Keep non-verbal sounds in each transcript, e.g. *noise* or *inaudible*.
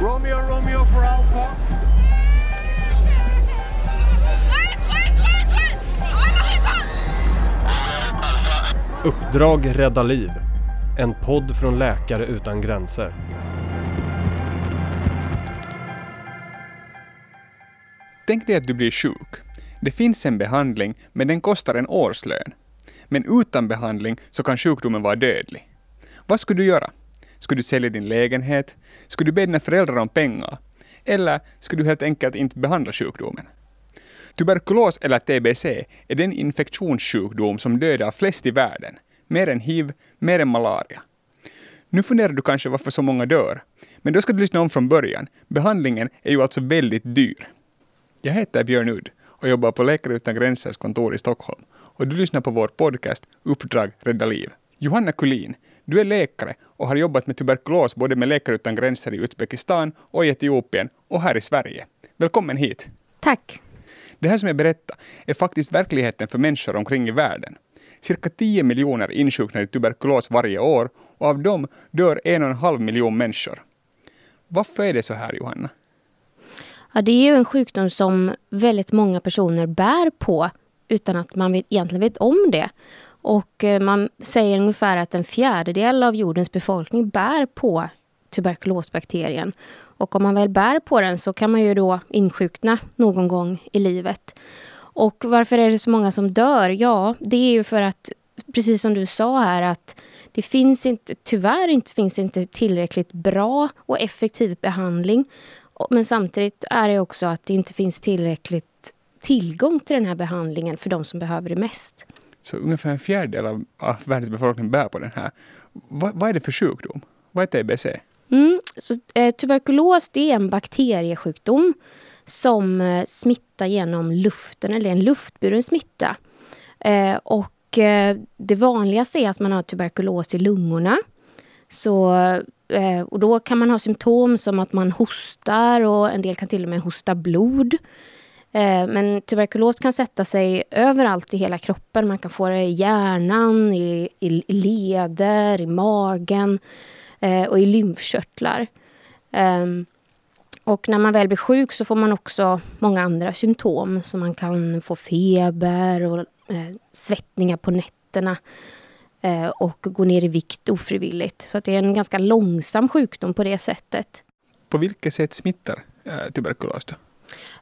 Romeo, Romeo for Alpha. Uppdrag rädda liv. En podd från Läkare utan gränser. Tänk dig att du blir sjuk. Det finns en behandling, men den kostar en årslön. Men utan behandling så kan sjukdomen vara dödlig. Vad skulle du göra? Skulle du sälja din lägenhet? Skulle du be dina föräldrar om pengar? Eller skulle du helt enkelt inte behandla sjukdomen? Tuberkulos eller TBC är den infektionssjukdom som dödar flest i världen. Mer än hiv, mer än malaria. Nu funderar du kanske varför så många dör. Men då ska du lyssna om från början. Behandlingen är ju alltså väldigt dyr. Jag heter Björn Udd och jobbar på Läkare utan gränsers kontor i Stockholm. Och du lyssnar på vår podcast Uppdrag rädda liv. Johanna Kulin, du är läkare och har jobbat med tuberkulos både med Läkare utan gränser i Uzbekistan och i Etiopien och här i Sverige. Välkommen hit! Tack. Det här som jag berättar är faktiskt verkligheten för människor omkring i världen. Cirka 10 miljoner insjuknar i tuberkulos varje år och av dem dör en och en halv miljon människor. Varför är det så här, Johanna? Ja, det är ju en sjukdom som väldigt många personer bär på utan att man vet, egentligen vet om det. Och eh, man säger ungefär att en fjärdedel av jordens befolkning bär på tuberkulosbakterien. Och om man väl bär på den så kan man ju då insjukna någon gång i livet. Och varför är det så många som dör? Ja, det är ju för att, precis som du sa här, att det finns inte, tyvärr inte, finns inte tillräckligt bra och effektiv behandling. Men samtidigt är det också att det inte finns tillräckligt tillgång till den här behandlingen för de som behöver det mest. Så ungefär en fjärdedel av, av världens befolkning bär på den här. Va, vad är det för sjukdom? Vad är TBC? Mm, så, eh, tuberkulos det är en bakteriesjukdom som eh, smittar genom luften, eller en luftburen smitta. Eh, och eh, det vanligaste är att man har tuberkulos i lungorna. Så, eh, och då kan man ha symptom som att man hostar och en del kan till och med hosta blod. Eh, men tuberkulos kan sätta sig överallt i hela kroppen. Man kan få det i hjärnan, i, i leder, i magen eh, och i lymfkörtlar. Um, och när man väl blir sjuk så får man också många andra symptom. Så man kan få feber och eh, svettningar på nätterna. Eh, och gå ner i vikt ofrivilligt. Så det är en ganska långsam sjukdom på det sättet. På vilket sätt smittar eh, tuberkulos då?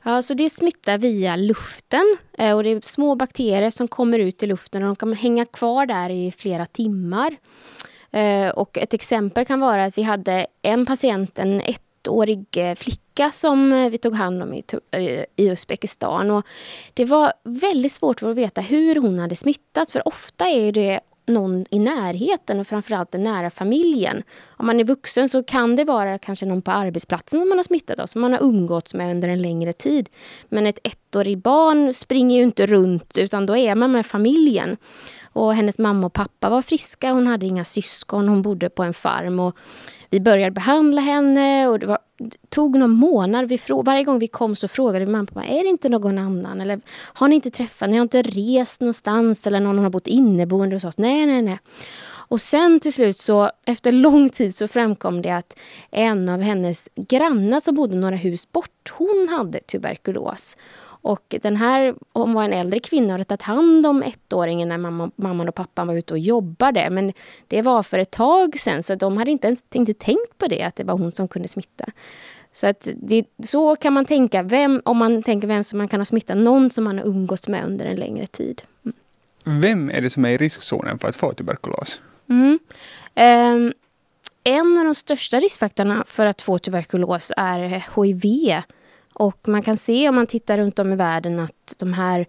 Ja, så det smittar via luften. Eh, och det är små bakterier som kommer ut i luften och de kan hänga kvar där i flera timmar. Eh, och ett exempel kan vara att vi hade en patient, en ettårig eh, flicka som vi tog hand om i, i Uzbekistan. Och det var väldigt svårt att veta hur hon hade smittats, för ofta är det någon i närheten och framförallt den nära familjen. Om man är vuxen så kan det vara kanske någon på arbetsplatsen som man har smittat av, som man har umgåtts med under en längre tid. Men ett ettårigt barn springer ju inte runt utan då är man med familjen. Och hennes mamma och pappa var friska, hon hade inga syskon, hon bodde på en farm. Och vi började behandla henne och det, var, det tog någon månad. Vi varje gång vi kom så frågade vi mamma och pappa, är det inte någon annan? Eller har ni inte träffat, ni har inte rest någonstans eller någon har bott inneboende hos oss? Nej, nej, nej. Och sen till slut så, efter lång tid så framkom det att en av hennes grannar som bodde några hus bort, hon hade tuberkulos. Och den här, hon var en äldre kvinna och hade tagit hand om ettåringen när mamma, mamman och pappan var ute och jobbade. Men det var för ett tag sedan så de hade inte ens inte tänkt på det, att det var hon som kunde smitta. Så att det, så kan man tänka, vem, om man tänker vem som man kan ha smittat, någon som man har umgåtts med under en längre tid. Mm. Vem är det som är i riskzonen för att få tuberkulos? Mm. Um, en av de största riskfaktorerna för att få tuberkulos är HIV. Och man kan se om man tittar runt om i världen att de här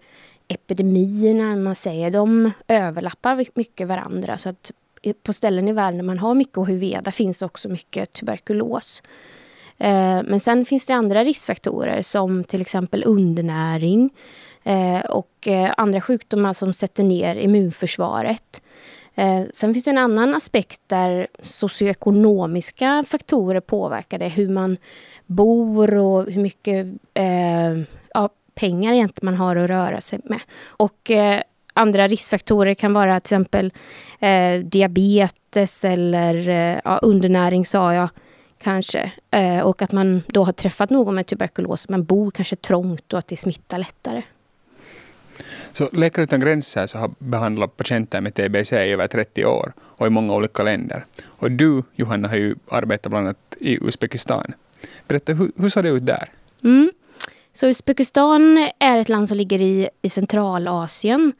epidemierna, man säger, de överlappar mycket varandra. Så att på ställen i världen där man har mycket HIV, där finns också mycket tuberkulos. Eh, men sen finns det andra riskfaktorer som till exempel undernäring eh, och eh, andra sjukdomar som sätter ner immunförsvaret. Eh, sen finns det en annan aspekt där socioekonomiska faktorer påverkar det. Hur man bor och hur mycket eh, ja, pengar egentligen man har att röra sig med. Och eh, andra riskfaktorer kan vara till exempel eh, diabetes eller eh, ja, undernäring sa jag. kanske. Eh, och att man då har träffat någon med tuberkulos, man bor kanske trångt och att det smittar lättare. Så Läkare utan gränser så har behandlat patienter med TBC i över 30 år och i många olika länder. Och du, Johanna, har ju arbetat bland annat i Uzbekistan. Berätta, hur, hur såg det ut där? Mm. Så Uzbekistan är ett land som ligger i, i Centralasien.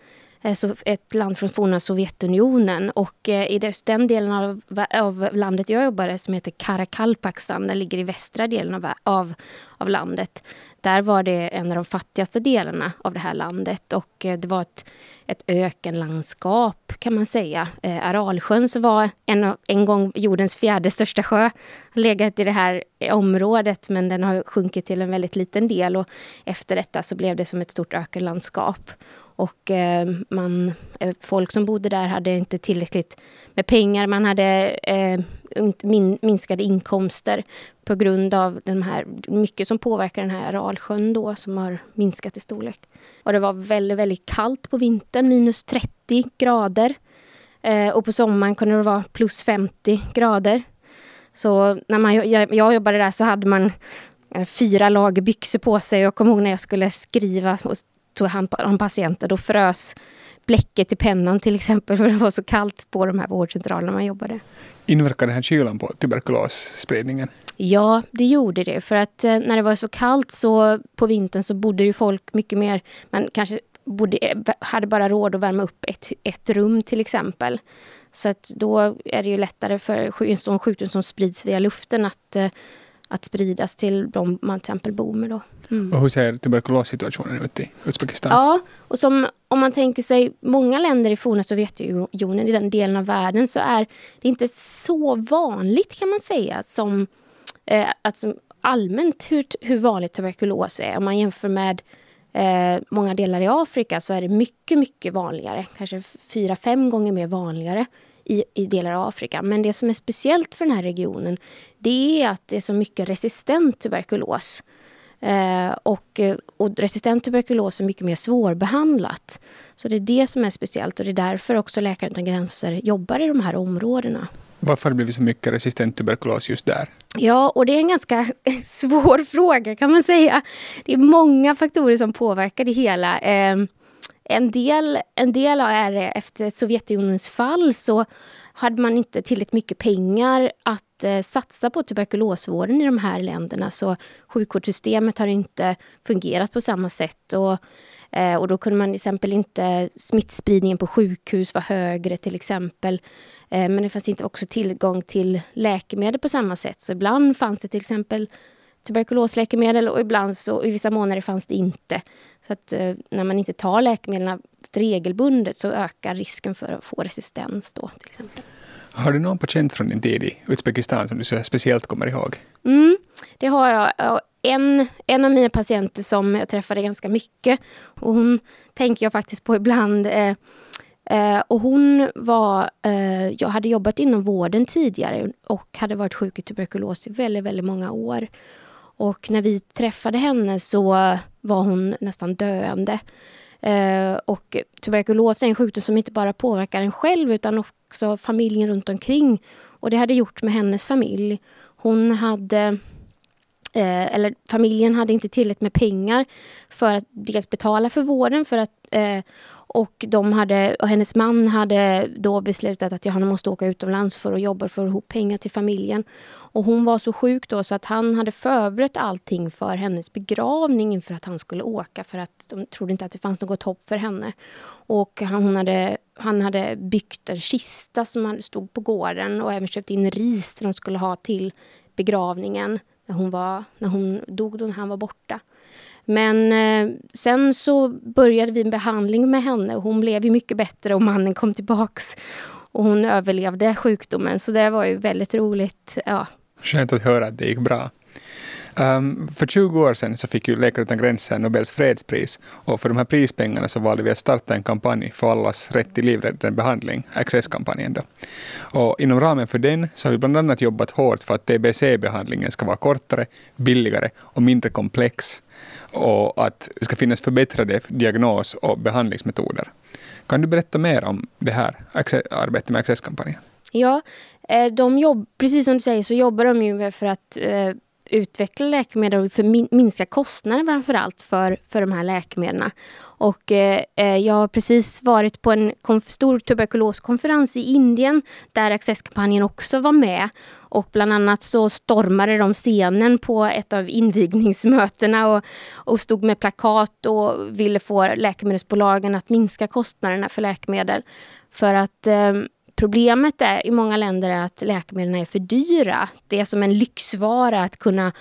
Eh, så ett land från forna Sovjetunionen. Och eh, i den delen av, av landet jag jobbade, som heter Karakalpakstan, den ligger i västra delen av, av, av landet. Där var det en av de fattigaste delarna av det här landet och eh, det var ett, ett ökenlandskap kan man säga. Eh, Aralsjön som var en, en gång jordens fjärde största sjö. Har legat i det här eh, området men den har sjunkit till en väldigt liten del och efter detta så blev det som ett stort ökenlandskap. Och eh, man, eh, folk som bodde där hade inte tillräckligt med pengar. Man hade eh, min, minskade inkomster på grund av den här, mycket som påverkar den här Aralsjön då, som har minskat i storlek. Och det var väldigt, väldigt kallt på vintern, minus 30 grader. Eh, och på sommaren kunde det vara plus 50 grader. Så när man, jag, jag jobbade där så hade man eh, fyra lager byxor på sig. Jag kommer ihåg när jag skulle skriva och tog hand om patienter, då frös bläcket i pennan till exempel, för det var så kallt på de här vårdcentralerna man jobbade. Inverkar den här kylan på tuberkulosspridningen? Ja, det gjorde det. För att eh, när det var så kallt så på vintern så bodde ju folk mycket mer, man kanske bodde, eh, hade bara råd att värma upp ett, ett rum till exempel. Så att då är det ju lättare för en sån sjukdom som sprids via luften att eh, att spridas till de man till exempel bor med. Då. Mm. Och hur ser tuberkulossituationen ut i Uzbekistan? Ja, och som, om man tänker sig många länder i forna Sovjetunionen, i den delen av världen, så är det inte så vanligt kan man säga som eh, alltså, allmänt hur, hur vanligt tuberkulos är. Om man jämför med eh, många delar i Afrika så är det mycket, mycket vanligare. Kanske fyra, fem gånger mer vanligare i, i delar av Afrika. Men det som är speciellt för den här regionen det är att det är så mycket resistent tuberkulos. Eh, och, och resistent tuberkulos är mycket mer svårbehandlat. Så det är det som är speciellt och det är därför också Läkare utan gränser jobbar i de här områdena. Varför har det så mycket resistent tuberkulos just där? Ja, och det är en ganska *laughs* svår fråga kan man säga. Det är många faktorer som påverkar det hela. Eh, en del, en del är det efter Sovjetunionens fall så hade man inte tillräckligt mycket pengar att eh, satsa på tuberkulosvården i de här länderna. Så sjukvårdssystemet har inte fungerat på samma sätt. Och, eh, och då kunde man till exempel inte... Smittspridningen på sjukhus var högre till exempel. Eh, men det fanns inte också tillgång till läkemedel på samma sätt. Så ibland fanns det till exempel tuberkulosläkemedel och ibland så i vissa månader fanns det inte. Så att eh, när man inte tar läkemedlen regelbundet så ökar risken för att få resistens då till exempel. Har du någon patient från din tid i Uzbekistan som du så speciellt kommer ihåg? Mm, det har jag. En, en av mina patienter som jag träffade ganska mycket och hon tänker jag faktiskt på ibland. Eh, eh, och hon var, eh, jag hade jobbat inom vården tidigare och hade varit sjuk i tuberkulos i väldigt, väldigt många år. Och när vi träffade henne så var hon nästan döende. Eh, och tuberkulos är en sjukdom som inte bara påverkar en själv utan också familjen runt omkring. Och det hade gjort med hennes familj. Hon hade eh, eller familjen hade inte tillräckligt med pengar för att dels betala för vården för att eh, och, de hade, och hennes man hade då beslutat att han måste åka utomlands för att jobba för att få ihop pengar till familjen. Och hon var så sjuk då så att han hade förberett allting för hennes begravning inför att han skulle åka för att de trodde inte att det fanns något hopp för henne. Och han, hade, han hade byggt en kista som stod på gården och även köpt in ris som de skulle ha till begravningen när hon, var, när hon dog, då när han var borta. Men eh, sen så började vi en behandling med henne och hon blev ju mycket bättre och mannen kom tillbaks. Och hon överlevde sjukdomen, så det var ju väldigt roligt. Ja. Skönt att höra att det gick bra. Um, för 20 år sedan så fick ju Läkare utan gränser Nobels fredspris och för de här prispengarna så valde vi att starta en kampanj för allas rätt till livräddande behandling, Access-kampanjen. Då. Och inom ramen för den så har vi bland annat jobbat hårt för att TBC-behandlingen ska vara kortare, billigare och mindre komplex och att det ska finnas förbättrade diagnos och behandlingsmetoder. Kan du berätta mer om det här arbetet med Access-kampanjen? Ja, eh, de jobb, precis som du säger så jobbar de ju för att eh, utveckla läkemedel och för min, minska kostnader framför allt för, för de här läkemedlen. Och eh, eh jag har precis varit på en stor tuberkuloskonferens i Indien där Accesskampanjen också var med. Och bland annat så stormade de scenen på ett av invigningsmötena och, och stod med plakat och ville få läkemedelsbolagen att minska kostnaderna för läkemedel. För att eh, Problemet är, i många länder är att läkemedlen är för dyra. Det är som en lyxvara att kunna,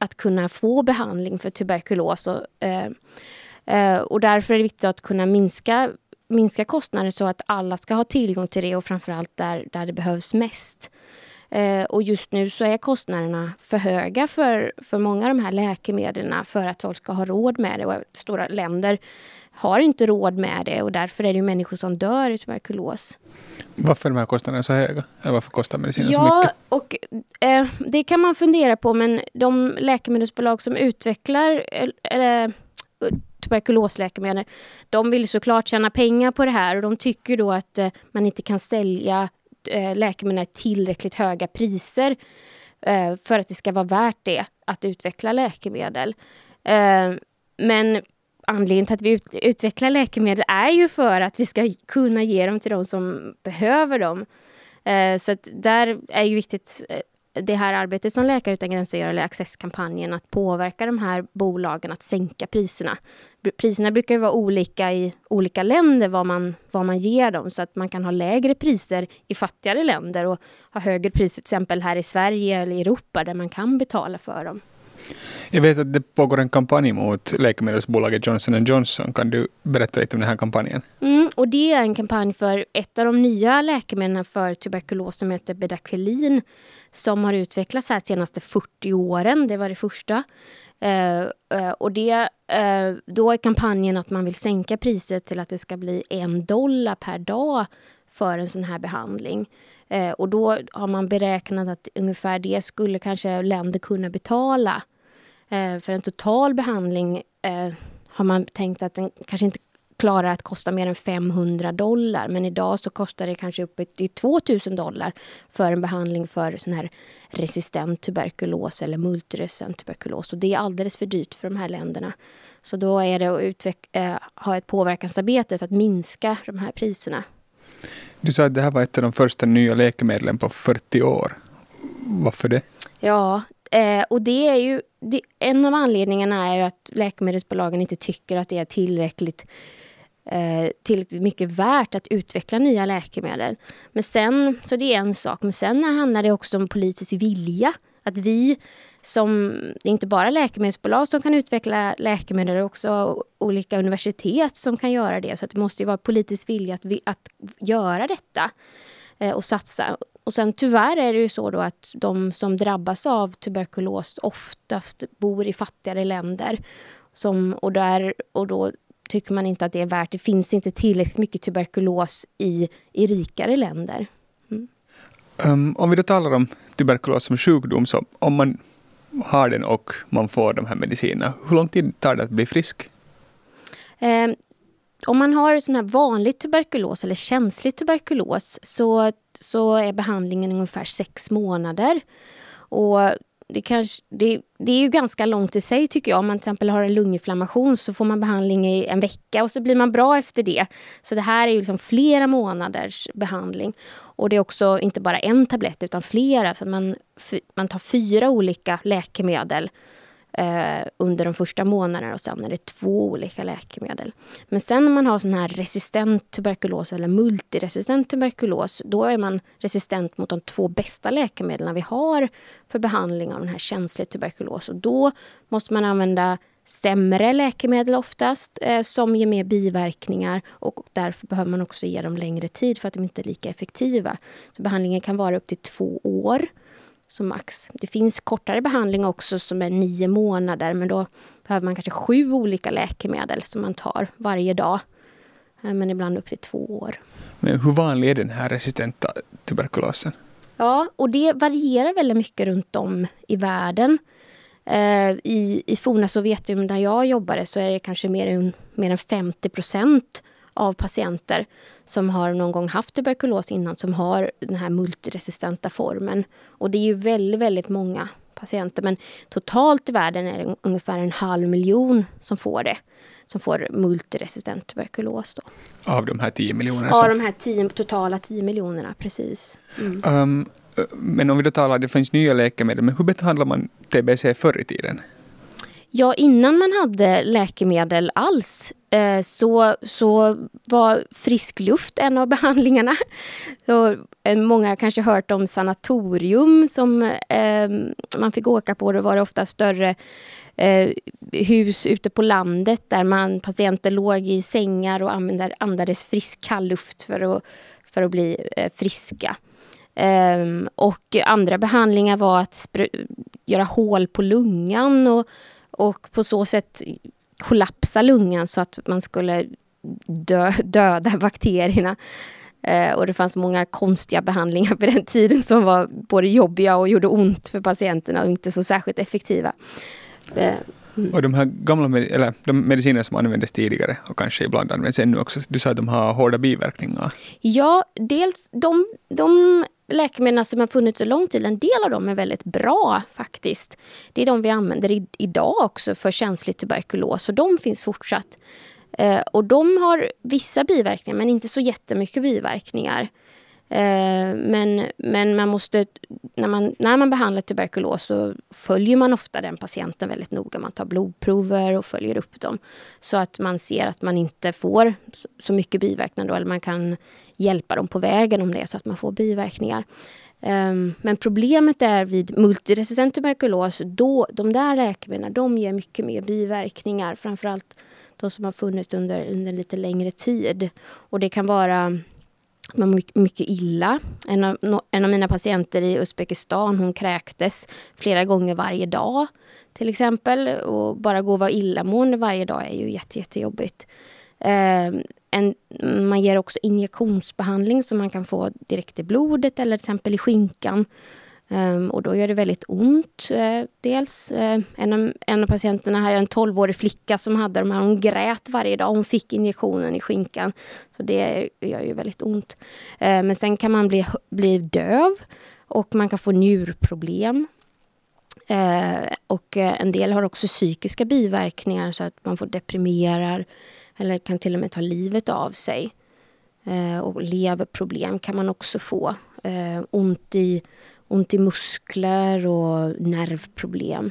att kunna få behandling för tuberkulos. Och, eh, eh, och därför är det viktigt att kunna minska, minska kostnader så att alla ska ha tillgång till det och framförallt där, där det behövs mest. Eh, och just nu så är kostnaderna för höga för, för många av de här läkemedlen för att folk ska ha råd med det. Och stora länder har inte råd med det och därför är det människor som dör i tuberkulos. Varför är de här kostnaderna så höga? Eller varför kostar medicinen ja, så mycket? Och, eh, det kan man fundera på men de läkemedelsbolag som utvecklar eh, tuberkulosläkemedel, de vill såklart tjäna pengar på det här och de tycker då att eh, man inte kan sälja eh, läkemedel till tillräckligt höga priser eh, för att det ska vara värt det att utveckla läkemedel. Eh, men anledningen till att vi ut, utvecklar läkemedel är ju för att vi ska kunna ge dem till de som behöver dem. Eh, så att där är ju viktigt eh, det här arbetet som Läkare utan gränser gör, eller Accesskampanjen, att påverka de här bolagen att sänka priserna. Priserna brukar ju vara olika i olika länder, vad man, vad man ger dem, så att man kan ha lägre priser i fattigare länder och ha högre priser till exempel här i Sverige eller i Europa, där man kan betala för dem. Jag vet att det pågår en kampanj mot läkemedelsbolaget Johnson Johnson. Kan du berätta lite om den här kampanjen? Mm, och det är en kampanj för ett av de nya läkemedlen för tuberkulos som heter Bedaquilin som har utvecklats här de senaste 40 åren. Det var det första. Uh, uh, och det, uh, då är kampanjen att man vill sänka priset till att det ska bli en dollar per dag för en sån här behandling. och då har man beräknat att ungefär det skulle kanske länder kunna betala för en total behandling eh, har man tänkt att den kanske inte klarar att kosta mer än 500 dollar. Men idag så kostar det kanske upp till 2000 dollar för en behandling för sån här resistent tuberkulos eller multiresistent tuberkulos. Och det är alldeles för dyrt för de här länderna. Så då är det att utveck- äh, ha ett påverkansarbete för att minska de här priserna. Du sa att det här var ett av de första nya läkemedlen på 40 år. Varför det? Ja, Eh, och det är ju, det, en av anledningarna är ju att läkemedelsbolagen inte tycker att det är tillräckligt eh, tillräckligt mycket värt att utveckla nya läkemedel. Men sen, så det är en sak, men sen handlar det också om politisk vilja. Att vi som, det är inte bara läkemedelsbolag som kan utveckla läkemedel, det är också olika universitet som kan göra det. Så det måste ju vara politisk vilja att, vi, att göra detta och satsa. Och sen tyvärr är det ju så då att de som drabbas av tuberkulos oftast bor i fattigare länder. Som, och, där, och då tycker man inte att det är värt. Det finns inte tillräckligt mycket tuberkulos i, i rikare länder. Mm. Um, om vi då talar om tuberkulos som sjukdom, så om man har den och man får de här medicinerna, hur lång tid tar det att bli frisk? Om man har sån här vanlig tuberkulos eller känslig tuberkulos så, så är behandlingen ungefär sex månader. Och det, kanske, det, det, är ju ganska långt i sig tycker jag. Om man till exempel har en lunginflammation så får man behandling i en vecka och så blir man bra efter det. Så det här är ju liksom flera månaders behandling. Och det är också inte bara en tablett utan flera. Så man, man tar fyra olika läkemedel eh, under de första månaderna och sen är det två olika läkemedel. Men sen om man har sån här resistent tuberkulos eller multiresistent tuberkulos, då är man resistent mot de två bästa läkemedlen vi har för behandling av den här känsliga tuberkulos. Och då måste man använda sämre läkemedel oftast, eh, som ger mer biverkningar och därför behöver man också ge dem längre tid för att de inte är lika effektiva. Så behandlingen kan vara upp till två år som max. Det finns kortare behandling också som är nio månader men då behöver man kanske sju olika läkemedel som man tar varje dag. Eh, men ibland upp till två år. Men hur vanlig är den här resistenta tuberkulosen? Ja, och det varierar väldigt mycket runt om i världen. Eh, I, I forna Sovjetunionen där jag jobbade så är det kanske mer än, mer än 50 procent av patienter som har någon gång haft tuberkulos innan som har den här multiresistenta formen. Och det är ju väldigt, väldigt många patienter men totalt i världen är det ungefär en halv miljon som får det som får multiresistent tuberkulos. Då. Av de här 10 miljonerna? Av de här 10, totala 10 miljonerna, precis. Mm. Um, men om vi då talar, det finns nya läkemedel, men hur behandlar man TBC förr i tiden? Ja, innan man hade läkemedel alls Eh, så, så var frisk luft en av *laughs* behandlingarna. Så, eh, många har kanske hört om sanatorium som eh, man fick åka på. Då var det ofta större eh, hus ute på landet där man, patienter låg i sängar och använde, andades frisk kall luft för att, för att bli eh, friska. Ehm, och andra behandlingar var att göra hål på lungan och, och på så sätt kollapsa lungan så att man skulle dö, döda *laughs* bakterierna. Uh, och det fanns många konstiga behandlingar på den tiden som var både jobbiga och gjorde ont för patienterna och inte så särskilt effektiva. Mm. Och de här gamla eller de mediciner som användes tidigare och kanske ibland används ännu också, du sa att de har hårda biverkningar. Ja, dels de, de läkemedel som har funnits så lång tid, en del av dem är väldigt bra faktiskt. Det är de vi använder i, idag också för känslig tuberkulos och de finns fortsatt. Eh, och de har vissa biverkningar men inte så jättemycket biverkningar. Eh, men, men man måste, när man, när man behandlar tuberkulos så följer man ofta den patienten väldigt noga. Man tar blodprover och följer upp dem. Så att man ser att man inte får så mycket biverkningar då, eller man kan hjälpa dem på vägen om det är så att man får biverkningar. Ehm, men problemet är vid multiresistent tuberkulos, då, de där läkemedlen de ger mycket mer biverkningar. Framförallt de som har funnits under, under lite längre tid. Och det kan vara man mår mycket illa. En av, en av mina patienter i Uzbekistan hon kräktes flera gånger varje dag. Till exempel. Och bara gå och vara illamående varje dag är ju jätte, jättejobbigt. Eh, en, man ger också injektionsbehandling som man kan få direkt i blodet eller till exempel i skinkan. Um, och då gör det väldigt ont. Uh, dels uh, en, av, en av patienterna här, en 12-årig flicka som hade de här, hon grät varje dag. Hon fick injektionen i skinkan. Så det gör ju väldigt ont. Uh, men sen kan man bli, bli döv och man kan få njurproblem. Ehm, och eh, en del har också psykiska biverkningar så att man får deprimerar eller kan till och med ta livet av sig. och leverproblem kan man också få. ont i ont i muskler och nervproblem.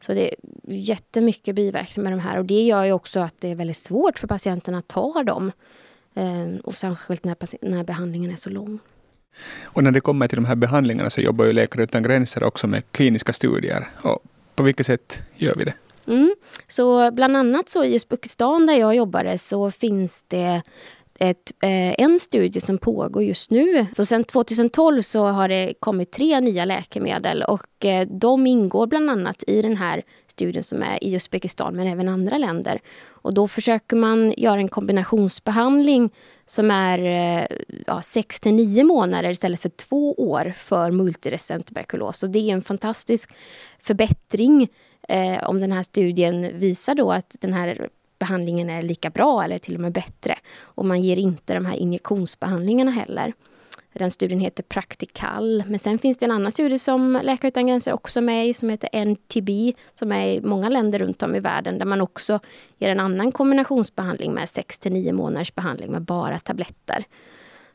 Så det är jättemycket biverkningar med de här och det gör ju också att det är väldigt svårt för patienterna att ta dem. Eh, och särskilt när, när behandlingen är så lång. Och när det kommer till de här behandlingarna så jobbar ju Läkare utan gränser också med kliniska studier. Och på vilket sätt gör vi det? Mm. Så bland annat så i Uzbekistan där jag jobbade så finns det ett, eh, en studie som pågår just nu. Så sen 2012 så har det kommit tre nya läkemedel och eh, de ingår bland annat i den här studien som är i Uzbekistan men även andra länder. Och då försöker man göra en kombinationsbehandling som är eh, ja, 6 till 9 månader istället för två år för multiresistent tuberkulos. Och det är en fantastisk förbättring eh, om den här studien visar då att den här behandlingen är lika bra eller till och med bättre. Och man ger inte de här injektionsbehandlingarna heller. Den studien heter Praktikal. Men sen finns det en annan studie som Läkare utan gränser också är med i som heter NTB som är i många länder runt om i världen där man också ger en annan kombinationsbehandling med 6 till 9 månaders behandling med bara tabletter.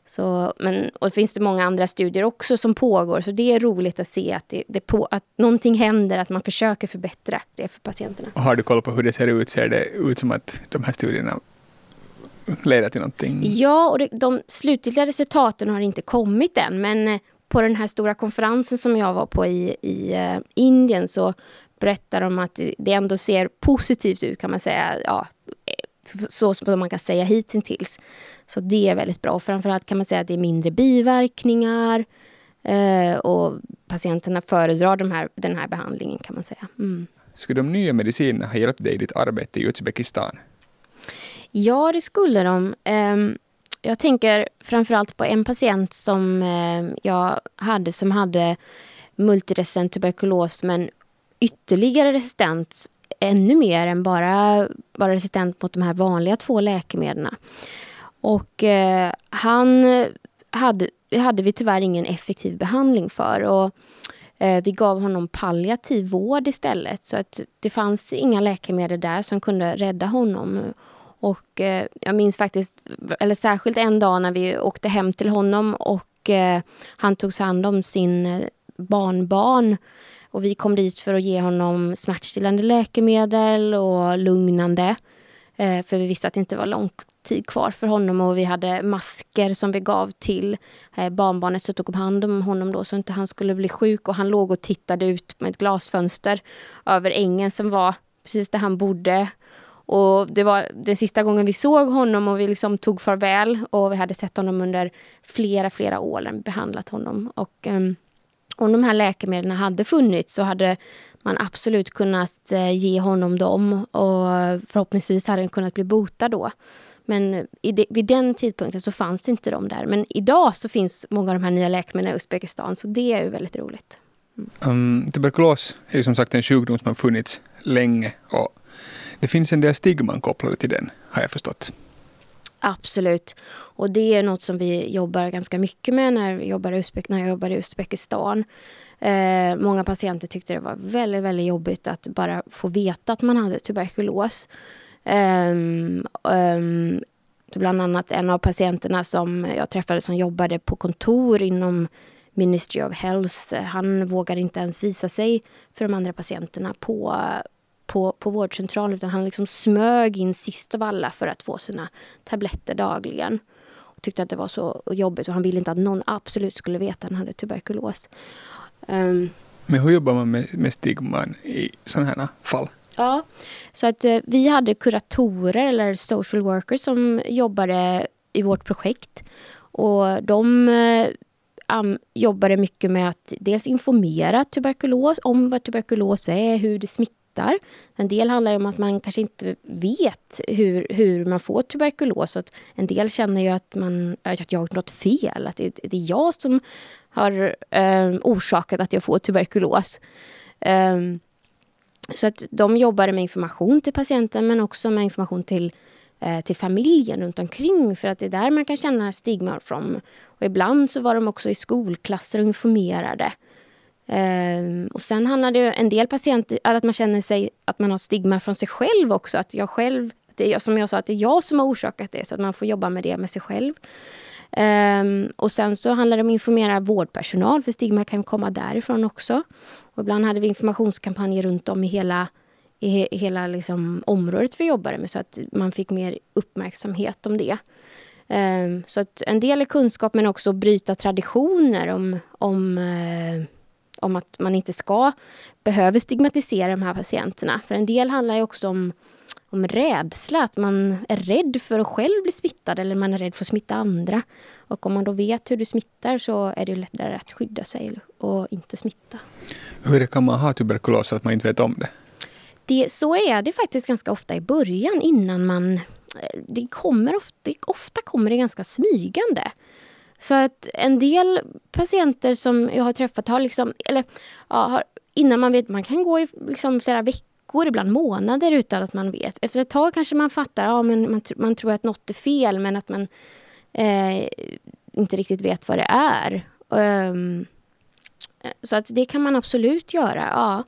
Så, men, och finns det många andra studier också som pågår, så det är roligt att se att, det, det på, att någonting händer, att man försöker förbättra det för patienterna. Har du koll på hur det ser ut? Ser det ut som att de här studierna leder till någonting? Ja, och det, de slutgiltiga resultaten har inte kommit än, men eh, på den här stora konferensen som jag var på i, i uh, Indien så berättar de att det ändå ser positivt ut kan man säga. Ja, så som man kan säga hittills. Så det är väldigt bra. framförallt kan man säga att det är mindre biverkningar eh, och patienterna föredrar de här, den här behandlingen kan man säga. Mm. Skulle de nya medicinerna ha hjälpt dig i ditt arbete i Uzbekistan? Ja, det skulle de. Eh, jag tänker framförallt på en patient som eh, jag hade som hade multiresistent tuberkulos men ytterligare resistent ännu mer än bara vara resistent mot de här vanliga två läkemedlen. Och eh, han hade, hade vi tyvärr ingen effektiv behandling för. Och, eh, vi gav honom palliativ vård istället. Så att det fanns inga läkemedel där som kunde rädda honom. Och eh, jag minns faktiskt, eller särskilt en dag när vi åkte hem till honom och eh, han tog hand om sin eh, barnbarn. Och vi kom dit för att ge honom smärtstillande läkemedel och lugnande. Eh, för vi visste att det inte var lång tid kvar för honom och vi hade masker som vi gav till eh, barnbarnet som tog hand om honom då så inte han skulle bli sjuk. Och han låg och tittade ut med ett glasfönster över ängen som var precis där han bodde. Och det var den sista gången vi såg honom och vi liksom tog farväl. Och vi hade sett honom under flera, flera år behandlat honom. Och um, om de här läkemedlen hade funnits så hade man absolut kunnat eh, ge honom dem och förhoppningsvis hade han kunnat bli botad då. Men de, vid den tidpunkten så fanns inte de där. Men idag så finns många av de här nya läkemedlen i Uzbekistan så det är ju väldigt roligt. Mm. Um, tuberkulos är ju som sagt en sjukdom som har funnits länge och det finns en del stigman kopplade till den har jag förstått. Absolut. Och det är något som vi jobbar ganska mycket med när, vi jobbar i Uzbek, när jag jobbar i Uzbekistan. Eh, många patienter tyckte det var väldigt, väldigt jobbigt att bara få veta att man hade tuberkulos. Um, um, bland annat en av patienterna som jag träffade som jobbade på kontor inom Ministry of Health. Han vågade inte ens visa sig för de andra patienterna på, på, på vårdcentralen utan han liksom smög in sist av alla för att få sina tabletter dagligen. Och tyckte att det var så jobbigt och han ville inte att någon absolut skulle veta att han hade tuberkulos. Um, Men hur jobbar man med, med stigman i sådana här fall? Ja, så att eh, vi hade kuratorer eller social workers som jobbade i vårt projekt. Och de eh, um, jobbade mycket med att dels informera tuberkulos om vad tuberkulos är, hur det smittar. En del handlar om att man kanske inte vet hur, hur man får tuberkulos. Att en del känner ju att, man, att jag har gjort något fel, att det, det är jag som har eh, orsakat att jag får tuberkulos. Eh, så att de jobbade med information till patienten men också med information till, eh, till familjen runt omkring för att det är där man kan känna stigma från. Och ibland så var de också i skolklasser och informerade. Ehm, och sen handlar det en del patienter att man känner sig att man har stigma från sig själv också. Att jag själv, det är, som jag sa, att det är jag som har orsakat det så att man får jobba med det med sig själv. Um, och sen så handlar det om att informera vårdpersonal, för stigma kan komma därifrån också. Och ibland hade vi informationskampanjer runt om i hela, i hela liksom området vi jobbade med, så att man fick mer uppmärksamhet om det. Um, så att en del är kunskap, men också bryta traditioner om, om, uh, om att man inte ska, behöver stigmatisera de här patienterna. För en del handlar ju också om om rädsla, att man är rädd för att själv bli smittad eller man är rädd för att smitta andra. Och om man då vet hur du smittar så är det lättare att skydda sig och inte smitta. Hur kan man ha tuberkulos att man inte vet om det? det? Så är det faktiskt ganska ofta i början innan man... Eh, det kommer ofta, ofta kommer det ganska smygande. Så att en del patienter som jag har träffat har liksom, eller ja, har, innan man vet, man kan gå i liksom flera veckor ibland månader utan att man vet. Efter ett tag kanske man fattar, ja men man, man tror att något är fel men att man eh, inte riktigt vet vad det är. Um, så att det kan man absolut göra, ja.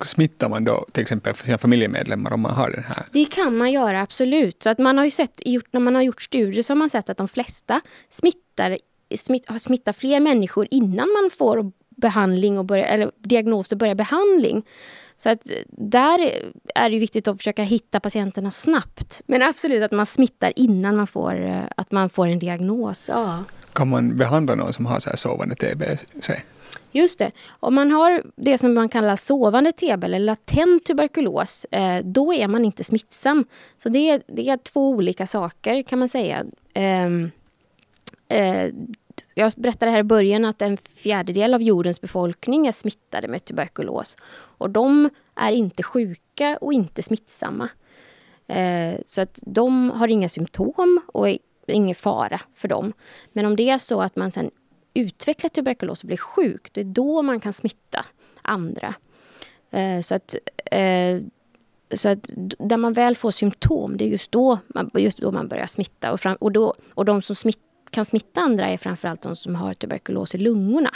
Smittar man då till exempel för sina familjemedlemmar om man har den här? Det kan man göra, absolut. Så att man har ju sett, när man har gjort studier så har man sett att de flesta smittar, smitt, smittar fler människor innan man får behandling och börja, eller diagnos och börjar behandling. Så att där är det viktigt att försöka hitta patienterna snabbt. Men absolut att man smittar innan man får, att man får en diagnos. Ja. Kan man behandla någon som har så här sovande TBC? Just det. Om man har det som man kallar sovande TB eller latent tuberkulos, eh, då är man inte smittsam. Så det är, det är två olika saker kan man säga. Ehm, eh, jag berättade här i början att en fjärdedel av jordens befolkning är smittade med tuberkulos. Och de är inte sjuka och inte smittsamma. Eh, så att de har inga symptom och är ingen fara för dem. Men om det är så att man sen utvecklar tuberkulos och blir sjuk, det är då man kan smitta andra. Eh, så att eh, så att där man väl får symptom, det är just då man, just då man börjar smitta. Och, fram, och, då, och de som smitt, kan smitta andra är framförallt de som har tuberkulos i lungorna.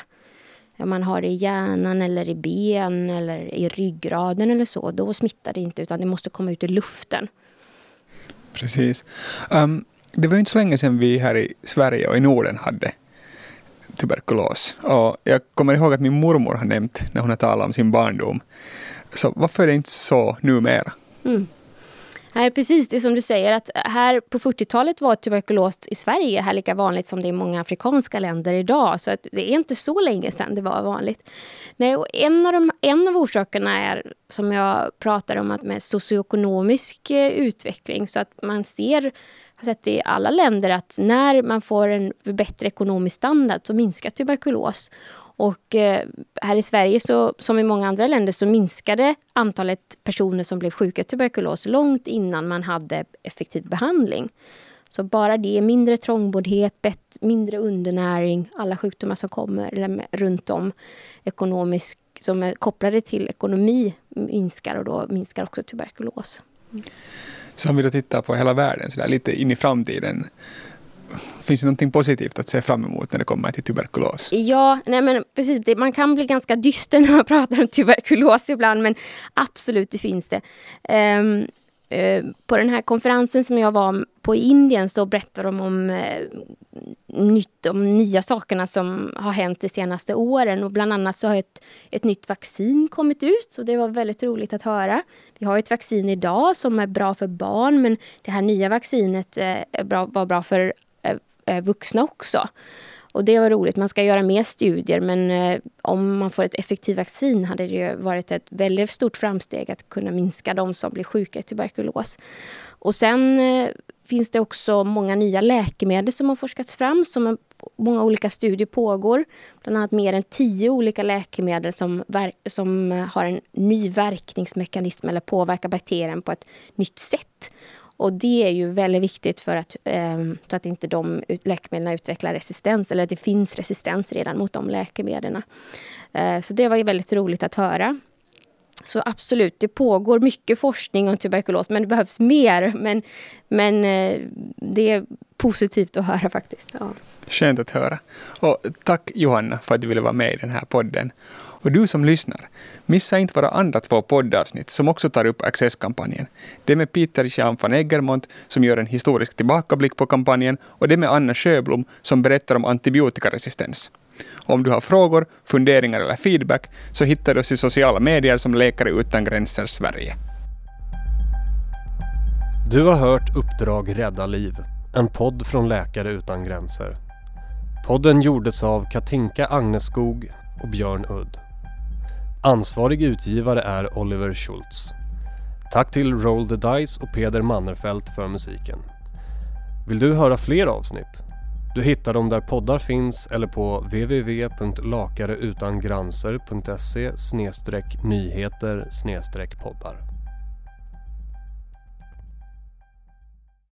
Om man har det i hjärnan eller i ben eller i ryggraden eller så, då smittar det inte utan det måste komma ut i luften. Precis. Um, det var inte så länge sedan vi här i Sverige och i Norden hade tuberkulos. Och jag kommer ihåg att min mormor har nämnt när hon har talat om sin barndom. Så varför är det inte så numera? Mm. Här, precis det som du säger, att här på 40-talet var tuberkulos i Sverige här lika vanligt som det är i många afrikanska länder idag. Så att det är inte så länge sedan det var vanligt. Nej, och en, av de, en av orsakerna är, som jag pratar om, att med socioekonomisk eh, utveckling. Så att man ser har sett i alla länder att när man får en bättre ekonomisk standard så minskar tuberkulos. Och eh, här i Sverige, så, som i många andra länder, så minskade antalet personer som blev sjuka i tuberkulos långt innan man hade effektiv behandling. Så bara det, mindre trångboddhet, bett, mindre undernäring, alla sjukdomar som kommer eller runt om ekonomisk, som är kopplade till ekonomi minskar och då minskar också tuberkulos. Så om vi då tittar på hela världen, så där, lite in i framtiden, Finns det någonting positivt att se fram emot när det kommer till tuberkulos? Ja, nej men precis. Det, man kan bli ganska dyster *laughs* när man pratar om tuberkulos ibland, men absolut, det finns det. Um, Eh, på den här konferensen som jag var på i Indien så berättade de om, eh, nytt, de nya sakerna som har hänt de senaste åren. Och bland annat så har ett, ett nytt vaccin kommit ut och det var väldigt roligt att höra. Vi har ett vaccin idag som är bra för barn men det här nya vaccinet uh, bra, var bra för eh, eh vuxna också. Och det var roligt. Man ska göra mer studier men eh, om man får ett effektivt vaccin hade det ju varit ett väldigt stort framsteg att kunna minska de som blir sjuka i tuberkulos. Och sen eh, finns det också många nya läkemedel som har forskats fram. Som många olika studier pågår. Bland annat mer än tio olika läkemedel som, som har en ny verkningsmekanism eller påverkar bakterien på ett nytt sätt. Och det är ju väldigt viktigt för att, eh, så att inte de läkemedlen utvecklar resistens, eller att det finns resistens redan mot de läkemedlen. Eh, så det var ju väldigt roligt att höra. Så absolut, det pågår mycket forskning om tuberkulos, men det behövs mer. Men, men eh, det är positivt att höra faktiskt. Ja. Skönt att höra. Och tack Johanna för att du ville vara med i den här podden. Och du som lyssnar, missa inte våra andra två poddavsnitt som också tar upp Access-kampanjen. Det med Peter Jean van Egermont som gör en historisk tillbakablick på kampanjen och det med Anna Sjöblom som berättar om antibiotikaresistens. Om du har frågor, funderingar eller feedback så hittar du oss i sociala medier som Läkare utan gränser Sverige. Du har hört Uppdrag rädda liv, en podd från Läkare utan gränser. Podden gjordes av Katinka Agneskog och Björn Udd. Ansvarig utgivare är Oliver Schultz. Tack till Roll the Dice och Peder Mannerfelt för musiken. Vill du höra fler avsnitt? Du hittar dem där poddar finns eller på www.lakareutangranser.se nyheter poddar.